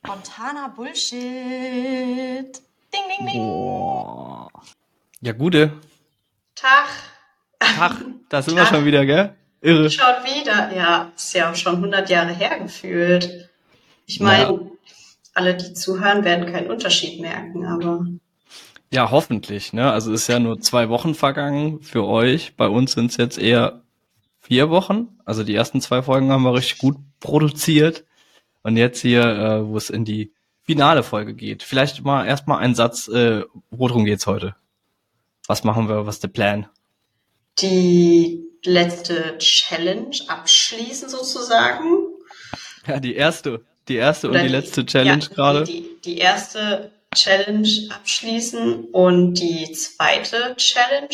Spontaner Bullshit. Ding, ding, ding. Boah. Ja, gute. Tag. Tag, da sind wir Tag. schon wieder, gell? Irre. Schon wieder. Ja, ist ja auch schon 100 Jahre her gefühlt. Ich meine, Ja. alle, die zuhören, werden keinen Unterschied merken, aber Ja, hoffentlich, ne? Also ist ja nur zwei Wochen vergangen für euch. Bei uns sind es jetzt eher vier Wochen. Also die ersten zwei Folgen haben wir richtig gut produziert. Und jetzt hier, äh, wo es in die finale Folge geht. Vielleicht mal erstmal ein Satz, äh, worum geht's heute? Was machen wir, was ist der Plan? die letzte Challenge abschließen sozusagen. Ja, die erste, die erste und Oder die letzte Challenge ja, gerade. Die, die, die erste Challenge abschließen und die zweite Challenge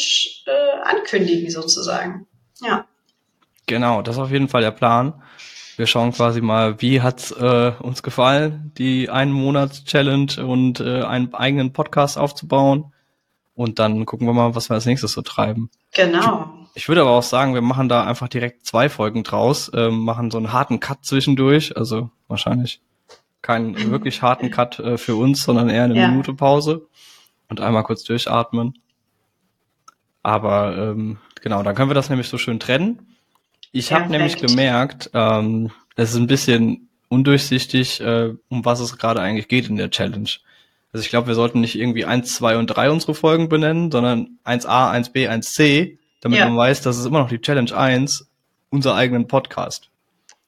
äh, ankündigen sozusagen. Ja. Genau, das ist auf jeden Fall der Plan. Wir schauen quasi mal, wie hat's äh, uns gefallen, die einen Monats Challenge und äh, einen eigenen Podcast aufzubauen. Und dann gucken wir mal, was wir als nächstes so treiben. Genau. Ich würde aber auch sagen, wir machen da einfach direkt zwei Folgen draus, ähm, machen so einen harten Cut zwischendurch, also wahrscheinlich keinen wirklich harten Cut äh, für uns, sondern eher eine Ja. Minute Pause und einmal kurz durchatmen. Aber ähm, genau, dann können wir das nämlich so schön trennen. Ich habe Perfekt. nämlich gemerkt, ähm, es ist ein bisschen undurchsichtig, äh, um was es gerade eigentlich geht in der Challenge. Also ich glaube, wir sollten nicht irgendwie 1, 2 und 3 unsere Folgen benennen, sondern 1a, 1b, 1c, damit Ja. man weiß, dass es immer noch die Challenge 1, unser eigenen Podcast.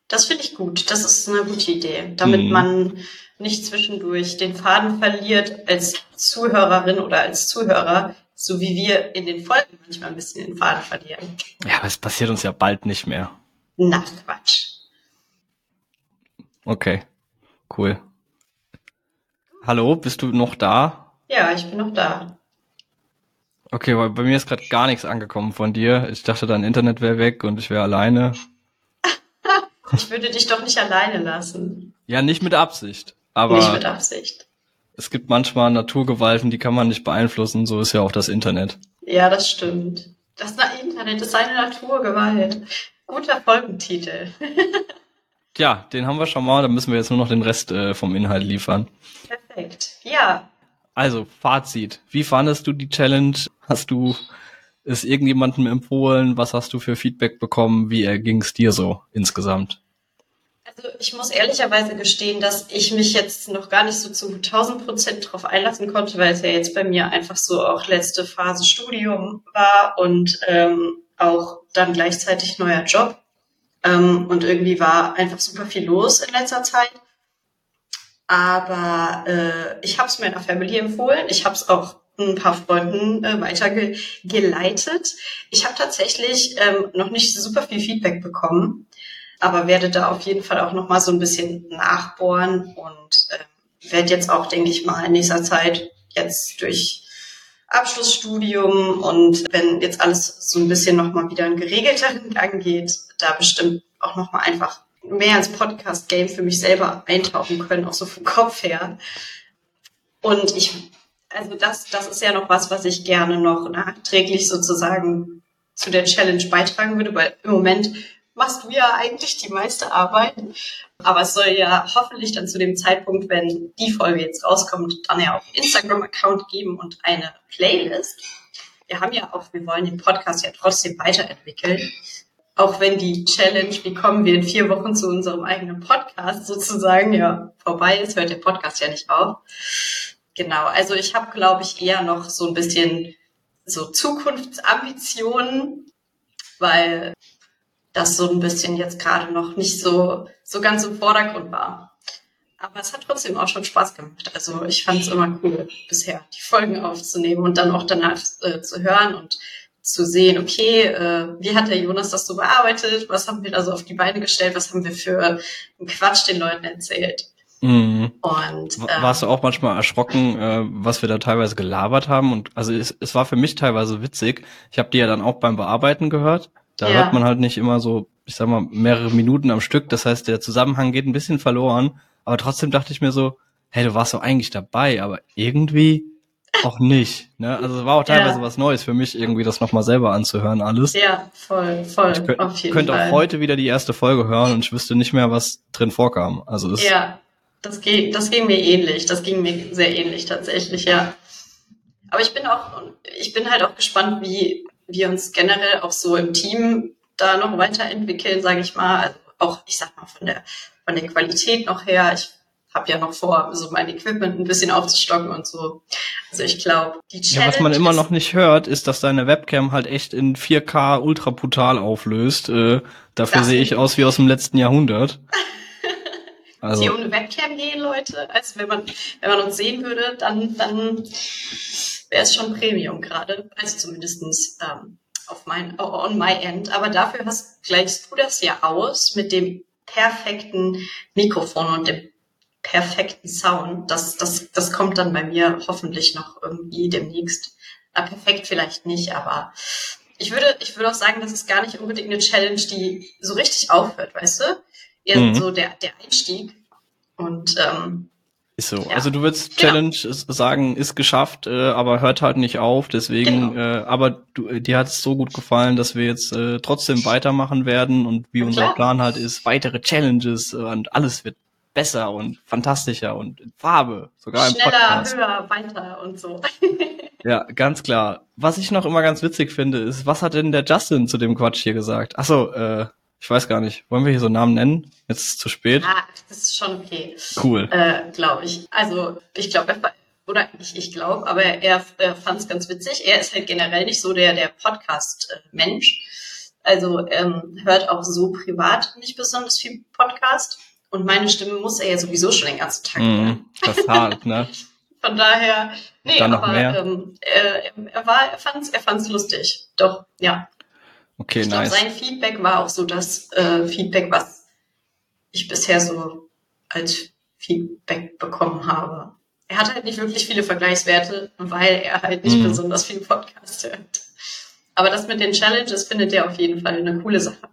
Das finde ich gut. Das ist eine gute Idee, damit Mhm. man nicht zwischendurch den Faden verliert als Zuhörerin oder als Zuhörer, so wie wir in den Folgen manchmal ein bisschen den Faden verlieren. Ja, aber es passiert uns ja bald nicht mehr. Na, Quatsch. Okay, cool. Hallo, bist du noch da? Ja, ich bin noch da. Okay, weil bei mir ist gerade gar nichts angekommen von dir. Ich dachte, dein Internet wäre weg und ich wäre alleine. Ich würde dich doch nicht alleine lassen. Ja, nicht mit Absicht. Aber nicht mit Absicht. Es gibt manchmal Naturgewalten, die kann man nicht beeinflussen. So ist ja auch das Internet. Ja, das stimmt. Das Internet ist eine Naturgewalt. Guter Folgentitel. Tja, den haben wir schon mal. Dann müssen wir jetzt nur noch den Rest äh, vom Inhalt liefern. Perfekt. Ja, Also, Fazit. Wie fandest du die Challenge? Hast du es irgendjemandem empfohlen? Was hast du für Feedback bekommen? Wie erging es dir so insgesamt? Also ich muss ehrlicherweise gestehen, dass ich mich jetzt noch gar nicht so zu 1000 Prozent drauf einlassen konnte, weil es ja jetzt bei mir einfach so auch letzte Phase Studium war und ähm, auch dann gleichzeitig neuer Job. Ähm, und irgendwie war einfach super viel los in letzter Zeit. Aber äh, ich habe es meiner Family empfohlen. Ich habe es auch ein paar Freunden äh, weitergeleitet. Ich habe tatsächlich ähm, noch nicht super viel Feedback bekommen aber werde da auf jeden Fall auch noch mal so ein bisschen nachbohren und äh, werde jetzt auch, denke ich mal, in nächster Zeit jetzt durch Abschlussstudium und wenn jetzt alles so ein bisschen noch mal wieder einen geregelteren Gang geht, da bestimmt auch noch mal einfach mehr ins Podcast-Game für mich selber eintauchen können, auch so vom Kopf her. Und ich, also das, das ist ja noch was, was ich gerne noch nachträglich sozusagen zu der Challenge beitragen würde, weil im Moment machst du ja eigentlich die meiste Arbeit. Aber es soll ja hoffentlich dann zu dem Zeitpunkt, wenn die Folge jetzt rauskommt, dann ja auch einen Instagram-Account geben und eine Playlist. Wir haben ja auch, wir wollen den Podcast ja trotzdem weiterentwickeln. Auch wenn die Challenge, wie kommen wir in vier Wochen zu unserem eigenen Podcast sozusagen, ja, vorbei ist, hört der Podcast ja nicht auf. Genau, also ich habe, glaube ich, eher noch so ein bisschen so Zukunftsambitionen, weil das so ein bisschen jetzt gerade noch nicht so, so ganz im Vordergrund war. Aber es hat trotzdem auch schon Spaß gemacht. Also ich fand es immer cool, bisher die Folgen aufzunehmen und dann auch danach äh, zu hören und zu sehen, okay, äh, wie hat der Jonas das so bearbeitet? Was haben wir da so auf die Beine gestellt? Was haben wir für einen Quatsch den Leuten erzählt? Mhm. Und ähm, Warst du auch manchmal erschrocken, äh, was wir da teilweise gelabert haben? Und also es, es war für mich teilweise witzig. Ich habe die ja dann auch beim Bearbeiten gehört. Da Ja. hört man halt nicht immer so, ich sag mal, mehrere Minuten am Stück. Das heißt, der Zusammenhang geht ein bisschen verloren. Aber trotzdem dachte ich mir so, hey, du warst doch eigentlich dabei, aber irgendwie auch nicht. Ne? Also es war auch teilweise Ja. was Neues für mich, irgendwie das nochmal selber anzuhören, alles. ja, voll, voll, ich könnt, auf jeden könnte auch heute wieder die erste Folge hören und ich wüsste nicht mehr, was drin vorkam. Also es, Ja, das, ging, das ging mir ähnlich. Das ging mir sehr ähnlich tatsächlich, ja. Aber ich bin auch, ich bin halt auch gespannt, wie wir uns generell auch so im Team da noch weiterentwickeln, sage ich mal. Also auch, ich sag mal, von der, von der Qualität noch her. Ich habe ja noch vor, so mein Equipment ein bisschen aufzustocken und so. Also ich glaube, die Challenge. Ja, was man immer noch nicht hört, ist, dass deine Webcam halt echt in 4K ultra brutal auflöst. Äh, dafür sehe ich aus wie aus dem letzten Jahrhundert. Also. hier ohne Webcam gehen, Leute. Also wenn man, wenn man uns sehen würde, dann, dann wäre es schon Premium gerade. Also zumindestens ähm, auf mein, on my end. Aber dafür hast, gleichst du das ja aus mit dem perfekten Mikrofon und dem perfekten Sound. Das, das, das kommt dann bei mir hoffentlich noch irgendwie demnächst. Na, perfekt vielleicht nicht, aber ich würde, ich würde auch sagen, das ist gar nicht unbedingt eine Challenge, die so richtig aufhört, weißt du? Eher mhm. so der, der Einstieg. Und ähm, ist so. Ja. Also du würdest genau. Challenge genau. sagen, ist geschafft, äh, aber hört halt nicht auf. Deswegen, genau. äh, aber du, äh, dir hat es so gut gefallen, dass wir jetzt äh, trotzdem weitermachen werden und wie unser Plan halt ist, weitere Challenges äh, und alles wird besser und fantastischer und in Farbe, sogar Schneller, im Podcast. höher, weiter und so. ja, ganz klar. Was ich noch immer ganz witzig finde, ist, was hat denn der Justin zu dem Quatsch hier gesagt? Achso, äh, ich weiß gar nicht. Wollen wir hier so Namen nennen? Jetzt ist es zu spät. Ah, das ist schon okay. Cool. Äh, glaube ich. Also, ich glaube, oder ich, ich glaube, aber er, er fand es ganz witzig. Er ist halt generell nicht so der, der Podcast-Mensch. Also ähm, hört auch so privat nicht besonders viel Podcast. Und meine Stimme muss er ja sowieso schon den ganzen Tag hören. Mm, das hart, ne? Von daher, nee, aber ähm, er, er war, er fand's, er fand's lustig. Doch, ja. Okay, ich nice. Glaub, sein Feedback war auch so das äh, Feedback, was ich bisher so als Feedback bekommen habe. Er hat halt nicht wirklich viele Vergleichswerte, weil er halt nicht mm. besonders viel Podcast hört. Aber das mit den Challenges findet er auf jeden Fall eine coole Sache.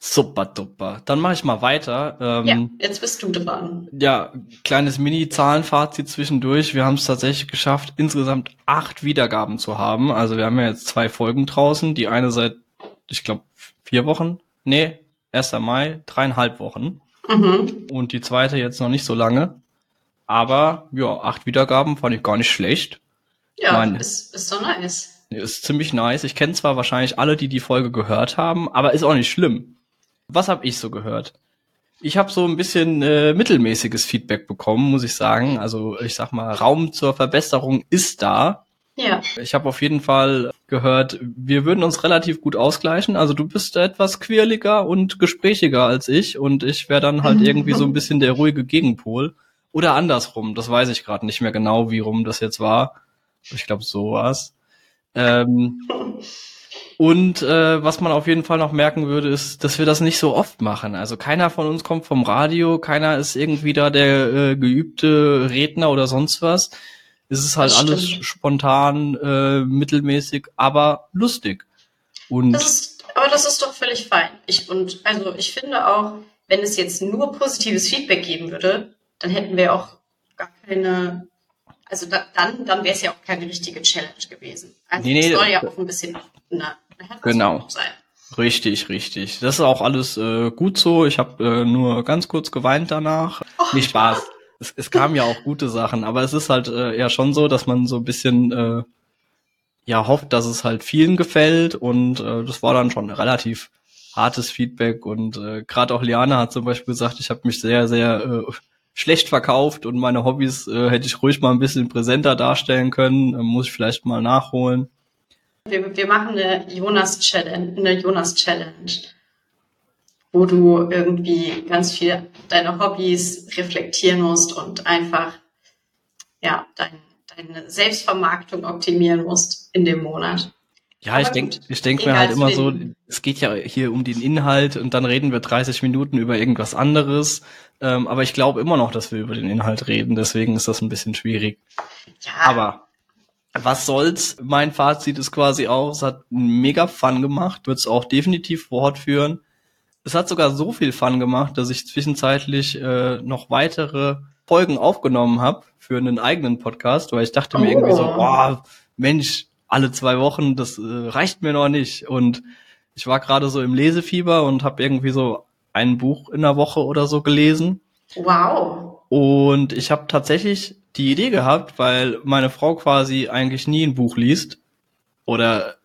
Super duper. Dann mache ich mal weiter. Ähm, ja, jetzt bist du dran. Ja, kleines Mini-Zahlenfazit zwischendurch. Wir haben es tatsächlich geschafft, insgesamt acht Wiedergaben zu haben. Also wir haben ja jetzt zwei Folgen draußen. Die eine seit, ich glaube, vier Wochen. Nee, 1. Mai, dreieinhalb Wochen. Mhm. Und die zweite jetzt noch nicht so lange. Aber ja, acht Wiedergaben fand ich gar nicht schlecht. Ja, mein, ist, ist so nice. Ist ziemlich nice. Ich kenne zwar wahrscheinlich alle, die die Folge gehört haben, aber ist auch nicht schlimm. Was habe ich so gehört? Ich habe so ein bisschen äh, mittelmäßiges Feedback bekommen, muss ich sagen. Also ich sag mal, Raum zur Verbesserung ist da. Ja. Ich habe auf jeden Fall gehört, wir würden uns relativ gut ausgleichen. Also du bist etwas quirliger und gesprächiger als ich und ich wäre dann halt irgendwie so ein bisschen der ruhige Gegenpol. Oder andersrum, das weiß ich gerade nicht mehr genau, wie rum das jetzt war. Ich glaube, so war's. Ähm, und äh, was man auf jeden Fall noch merken würde, ist, dass wir das nicht so oft machen. Also keiner von uns kommt vom Radio, keiner ist irgendwie da der äh, geübte Redner oder sonst was. Es ist halt alles spontan, äh, mittelmäßig, aber lustig. Und das ist, aber das ist doch völlig fein. Ich, und also ich finde auch, wenn es jetzt nur positives Feedback geben würde, dann hätten wir auch gar keine also da, dann, dann wäre es ja auch keine richtige Challenge gewesen. Also nee, nee, soll ja auch ein bisschen eine, genau. sein. Richtig, richtig. Das ist auch alles äh, gut so. Ich habe äh, nur ganz kurz geweint danach. Oh, Nicht Spaß. Es, es kamen ja auch gute Sachen, aber es ist halt äh, eher schon so, dass man so ein bisschen äh, ja hofft, dass es halt vielen gefällt und äh, das war dann schon relativ hartes Feedback und äh, gerade auch Liana hat zum Beispiel gesagt, ich habe mich sehr, sehr äh, schlecht verkauft und meine Hobbys äh, hätte ich ruhig mal ein bisschen präsenter darstellen können. Äh, muss ich vielleicht mal nachholen. Wir, wir machen eine Jonas Challenge, eine Jonas Challenge, wo du irgendwie ganz viel deine Hobbys reflektieren musst und einfach ja dein, deine Selbstvermarktung optimieren musst in dem Monat. Ja, Aber ich denke ich denk mir halt immer so, es geht ja hier um den Inhalt und dann reden wir 30 Minuten über irgendwas anderes. Ähm, aber ich glaube immer noch, dass wir über den Inhalt reden, deswegen ist das ein bisschen schwierig. Ja. Aber was soll's? Mein Fazit ist quasi auch, es hat mega Fun gemacht, wird es auch definitiv fortführen. Es hat sogar so viel Fun gemacht, dass ich zwischenzeitlich äh, noch weitere Folgen aufgenommen habe für einen eigenen Podcast, weil ich dachte oh. mir irgendwie so, boah, Mensch, alle zwei Wochen, das äh, reicht mir noch nicht. Und ich war gerade so im Lesefieber und habe irgendwie so ein Buch in der Woche oder so gelesen. Wow. Und ich habe tatsächlich die Idee gehabt, weil meine Frau quasi eigentlich nie ein Buch liest oder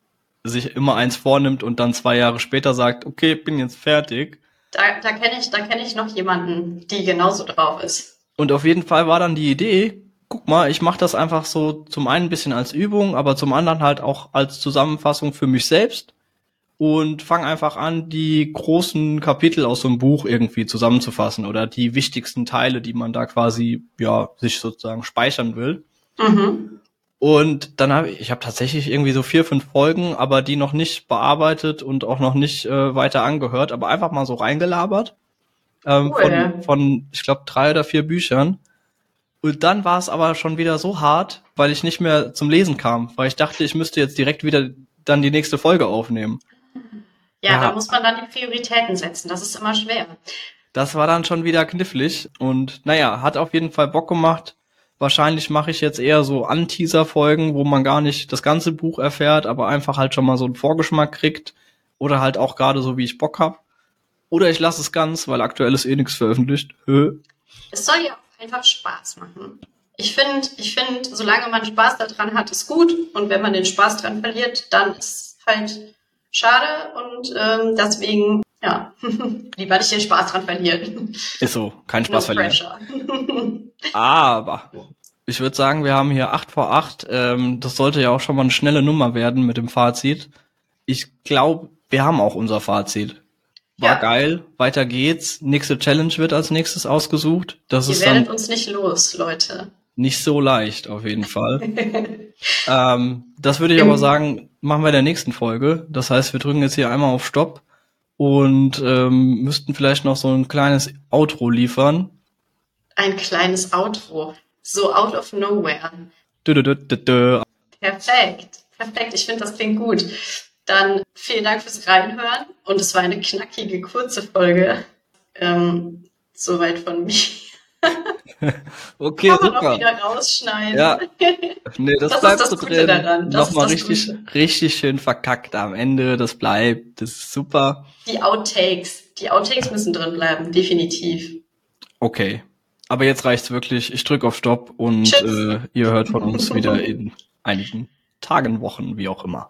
sich immer eins vornimmt und dann zwei Jahre später sagt, okay, bin jetzt fertig. Da, da kenne ich, da kenne ich noch jemanden, die genauso drauf ist. Und auf jeden Fall war dann die Idee, guck mal, ich mache das einfach so zum einen ein bisschen als Übung, aber zum anderen halt auch als Zusammenfassung für mich selbst und fang einfach an, die großen Kapitel aus so einem Buch irgendwie zusammenzufassen oder die wichtigsten Teile, die man da quasi ja sich sozusagen speichern will. Mhm. Und dann habe ich, ich habe tatsächlich irgendwie so vier, fünf Folgen, aber die noch nicht bearbeitet und auch noch nicht äh, weiter angehört, aber einfach mal so reingelabert. Ähm, Cool. Von, von, ich glaube, drei oder vier Büchern. Und dann war es aber schon wieder so hart, weil ich nicht mehr zum Lesen kam, weil ich dachte, ich müsste jetzt direkt wieder dann die nächste Folge aufnehmen. Ja, Ja. da muss man dann die Prioritäten setzen. Das ist immer schwer. Das war dann schon wieder knifflig und naja, hat auf jeden Fall Bock gemacht. Wahrscheinlich mache ich jetzt eher so Anteaser-Folgen, wo man gar nicht das ganze Buch erfährt, aber einfach halt schon mal so einen Vorgeschmack kriegt. Oder halt auch gerade so, wie ich Bock hab. Oder ich lasse es ganz, weil aktuell ist eh nichts veröffentlicht. Hö. Es soll ja auch einfach Spaß machen. Ich finde, ich finde, solange man Spaß daran hat, ist gut. Und wenn man den Spaß dran verliert, dann ist halt schade. Und ähm, deswegen, ja, lieber nicht den Spaß dran verlieren. Ist so, kein No Spaß verlieren. pressure. Aber ich würde sagen, wir haben hier 8 vor 8. Ähm, das sollte ja auch schon mal eine schnelle Nummer werden mit dem Fazit. Ich glaube, wir haben auch unser Fazit. War Ja. geil, weiter geht's. Nächste Challenge wird als nächstes ausgesucht. Das Ihr ist werdet uns nicht los, Leute. nicht so leicht, auf jeden Fall. ähm, das würde ich aber sagen, machen wir in der nächsten Folge. Das heißt, wir drücken jetzt hier einmal auf Stopp und ähm, müssten vielleicht noch so ein kleines Outro liefern. Ein kleines Outro. So out of nowhere. Dö, dö, dö. Perfekt. Perfekt. Ich finde, das klingt gut. Dann vielen Dank fürs Reinhören. Und es war eine knackige, kurze Folge. Ähm, soweit von mir. Okay, Kann man auch super. wieder rausschneiden. Ja. Nee, das, Das ist bleibt das so Gute drin. Nochmal richtig, Gute. richtig schön verkackt am Ende. Das bleibt. Das ist super. Die Outtakes. Die Outtakes müssen drin bleiben, definitiv. Okay. Aber jetzt reicht's wirklich. Ich drücke auf Stopp und äh, ihr hört von uns wieder in einigen Tagen, Wochen, wie auch immer.